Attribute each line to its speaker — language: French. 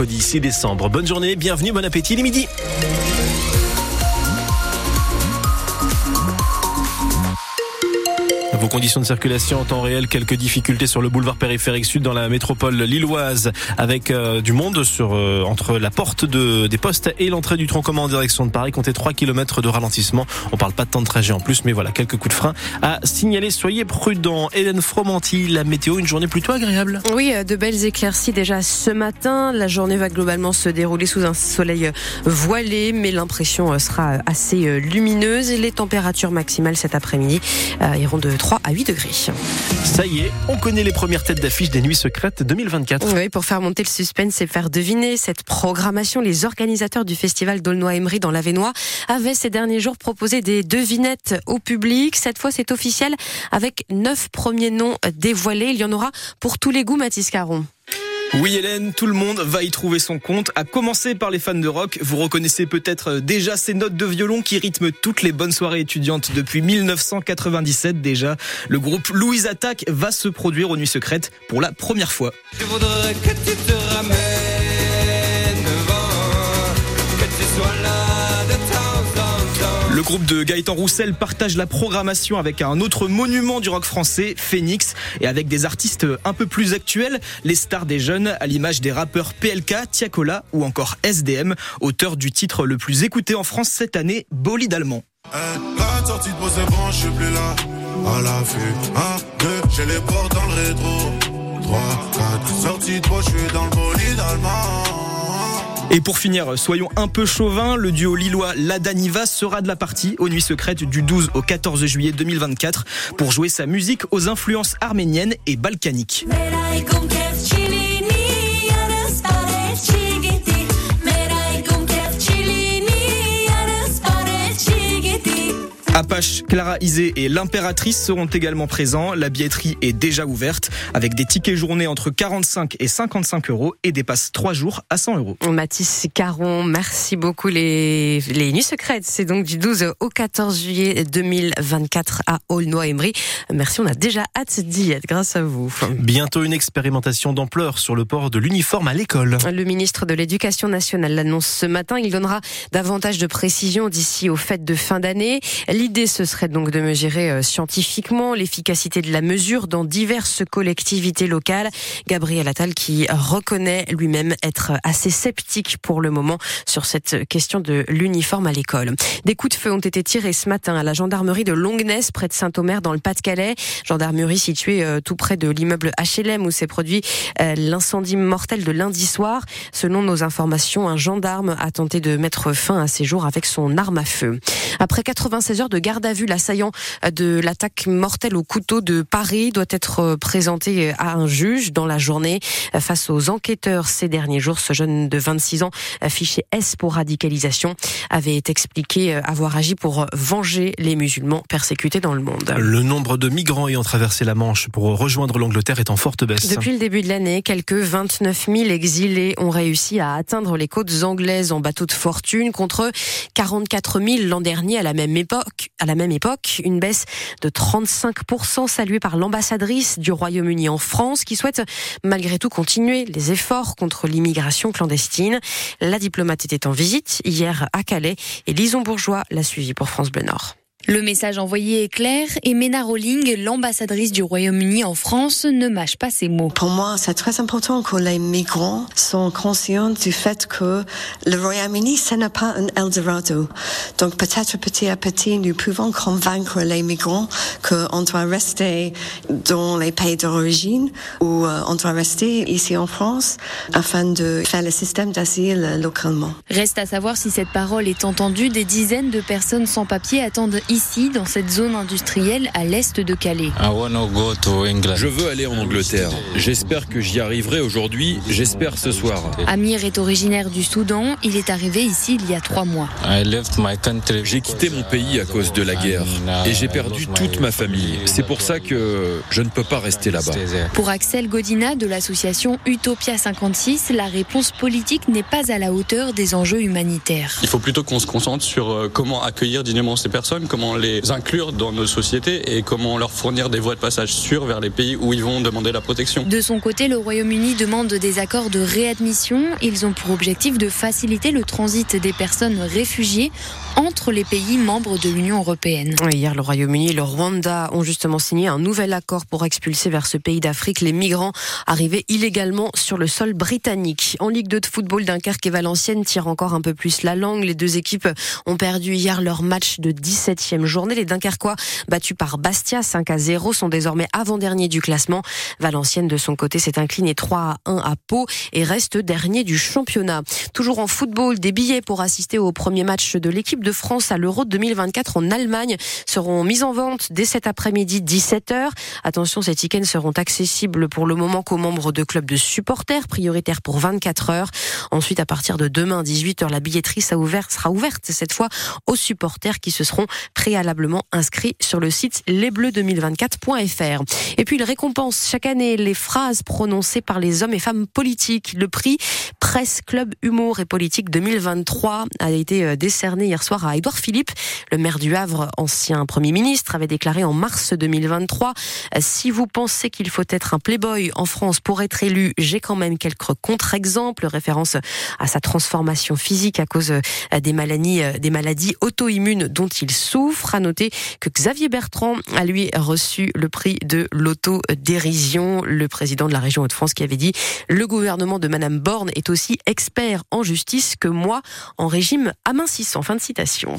Speaker 1: Jeudi 6 décembre. Bonne journée, bienvenue, bon appétit, les midi. Vos conditions de circulation en temps réel, quelques difficultés sur le boulevard périphérique sud dans la métropole lilloise avec euh, du monde sur euh, entre la porte de, des postes et l'entrée du tronc commun en direction de Paris. Comptez 3 km de ralentissement. On parle pas de temps de trajet en plus, mais voilà, quelques coups de frein à signaler. Soyez prudents. Hélène Fromanti, la météo, une journée plutôt agréable.
Speaker 2: Oui, euh, de belles éclaircies déjà ce matin. La journée va globalement se dérouler sous un soleil voilé, mais l'impression sera assez lumineuse les températures maximales cet après-midi iront de 3 3 à 8 degrés.
Speaker 1: Ça y est, on connaît les premières têtes d'affiche des Nuits Secrètes 2024.
Speaker 2: Oui, pour faire monter le suspense et faire deviner cette programmation, les organisateurs du festival d'Aulnoy-Emery dans l'Avenois avaient ces derniers jours proposé des devinettes au public. Cette fois, c'est officiel avec neuf premiers noms dévoilés. Il y en aura pour tous les goûts, Mathis Caron.
Speaker 3: Oui Hélène, tout le monde va y trouver son compte, à commencer par les fans de rock. Vous reconnaissez peut-être déjà ces notes de violon qui rythment toutes les bonnes soirées étudiantes depuis 1997 déjà. Le groupe Louise Attack va se produire aux Nuits Secrètes pour la première fois. Groupe de Gaëtan Roussel partage la programmation avec un autre monument du rock français, Phoenix, et avec des artistes un peu plus actuels, les stars des jeunes, à l'image des rappeurs PLK, Tiakola ou encore SDM, auteur du titre le plus écouté en France cette année, Bolide allemand. j'ai les portes dans le rétro. 3, 4, sorties de je suis dans le bolide allemand. Et pour finir, soyons un peu chauvins, le duo lillois Ladaniva sera de la partie aux nuits secrètes du 12 au 14 juillet 2024 pour jouer sa musique aux influences arméniennes et balkaniques. Apache, Clara Isé et l'impératrice seront également présents. La billetterie est déjà ouverte avec des tickets journée entre 45 et 55 euros et dépasse 3 jours à 100 euros.
Speaker 2: Mathis Caron, merci beaucoup. Les, les Nuits Secrètes, c'est donc du 12 au 14 juillet 2024 à Aulnoy-Emery. Merci, on a déjà hâte d'y être grâce à vous.
Speaker 1: Bientôt une expérimentation d'ampleur sur le port de l'uniforme à l'école.
Speaker 2: Le ministre de l'Éducation nationale l'annonce ce matin. Il donnera davantage de précisions d'ici aux fêtes de fin d'année. L'idée, ce serait donc de mesurer euh, scientifiquement l'efficacité de la mesure dans diverses collectivités locales. Gabriel Attal qui reconnaît lui-même être assez sceptique pour le moment sur cette question de l'uniforme à l'école. Des coups de feu ont été tirés ce matin à la gendarmerie de Longness, près de Saint-Omer, dans le Pas-de-Calais. Gendarmerie située euh, tout près de l'immeuble HLM où s'est produit euh, l'incendie mortel de lundi soir. Selon nos informations, un gendarme a tenté de mettre fin à ses jours avec son arme à feu. Après 96 heures de garde à vue, l'assaillant de l'attaque mortelle au couteau de Paris doit être présenté à un juge dans la journée. Face aux enquêteurs ces derniers jours, ce jeune de 26 ans, fiché S pour radicalisation, avait expliqué avoir agi pour venger les musulmans persécutés dans le monde.
Speaker 1: Le nombre de migrants ayant traversé la Manche pour rejoindre l'Angleterre est en forte baisse.
Speaker 2: Depuis le début de l'année, quelques 29 000 exilés ont réussi à atteindre les côtes anglaises en bateau de fortune contre 44 000 l'an dernier à la même époque. À la même époque, une baisse de 35% saluée par l'ambassadrice du Royaume-Uni en France qui souhaite malgré tout continuer les efforts contre l'immigration clandestine. La diplomate était en visite hier à Calais et Lison Bourgeois l'a suivi pour France Bleu Nord.
Speaker 4: Le message envoyé est clair et Mena Rowling, l'ambassadrice du Royaume-Uni en France, ne mâche pas ses mots.
Speaker 5: Pour moi, c'est très important que les migrants soient conscients du fait que le Royaume-Uni, ce n'est pas un Eldorado. Donc peut-être petit à petit, nous pouvons convaincre les migrants qu'on doit rester dans les pays d'origine ou euh, on doit rester ici en France afin de faire le système d'asile localement.
Speaker 4: Reste à savoir si cette parole est entendue. Des dizaines de personnes sans papier attendent ici ici, dans cette zone industrielle à l'est de Calais.
Speaker 6: Je veux aller en Angleterre. J'espère que j'y arriverai aujourd'hui. J'espère ce soir.
Speaker 4: Amir est originaire du Soudan. Il est arrivé ici il y a trois mois.
Speaker 6: J'ai quitté mon pays à cause de la guerre et j'ai perdu toute ma famille. C'est pour ça que je ne peux pas rester là-bas.
Speaker 4: Pour Axel Godina de l'association Utopia 56, la réponse politique n'est pas à la hauteur des enjeux humanitaires.
Speaker 7: Il faut plutôt qu'on se concentre sur euh, comment accueillir dignement ces personnes, comment les inclure dans nos sociétés et comment leur fournir des voies de passage sûres vers les pays où ils vont demander la protection.
Speaker 4: De son côté, le Royaume-Uni demande des accords de réadmission. Ils ont pour objectif de faciliter le transit des personnes réfugiées entre les pays membres de l'Union européenne.
Speaker 2: Hier, le Royaume-Uni et le Rwanda ont justement signé un nouvel accord pour expulser vers ce pays d'Afrique les migrants arrivés illégalement sur le sol britannique. En Ligue 2 de football, Dunkerque et Valenciennes tirent encore un peu plus la langue. Les deux équipes ont perdu hier leur match de 17e journée. Les Dunkerquois, battus par Bastia 5 à 0, sont désormais avant-dernier du classement. Valenciennes, de son côté, s'est incliné 3 à 1 à Pau et reste dernier du championnat. Toujours en football, des billets pour assister au premier match de l'équipe de France à l'Euro 2024 en Allemagne seront mis en vente dès cet après-midi 17h. Attention, ces tickets ne seront accessibles pour le moment qu'aux membres de clubs de supporters, prioritaires pour 24 heures. Ensuite, à partir de demain 18h, la billetterie sera ouverte cette fois aux supporters qui se seront préalablement inscrits sur le site lesbleus2024.fr. Et puis, il récompense chaque année les phrases prononcées par les hommes et femmes politiques. Le prix Presse Club Humour et Politique 2023 a été euh, décerné hier soir à Édouard Philippe. Le maire du Havre, ancien Premier ministre, avait déclaré en mars 2023 euh, Si vous pensez qu'il faut être un playboy en France pour être élu, j'ai quand même quelques contre-exemples, référence à sa transformation physique à cause euh, des maladies, des maladies auto-immunes dont il souffre. À noter que Xavier Bertrand a lui reçu le prix de l'auto-dérision, le président de la région Hauts-de-France qui avait dit le gouvernement de Madame Borne est aussi expert en justice que moi en régime amincissant. Fin de citation.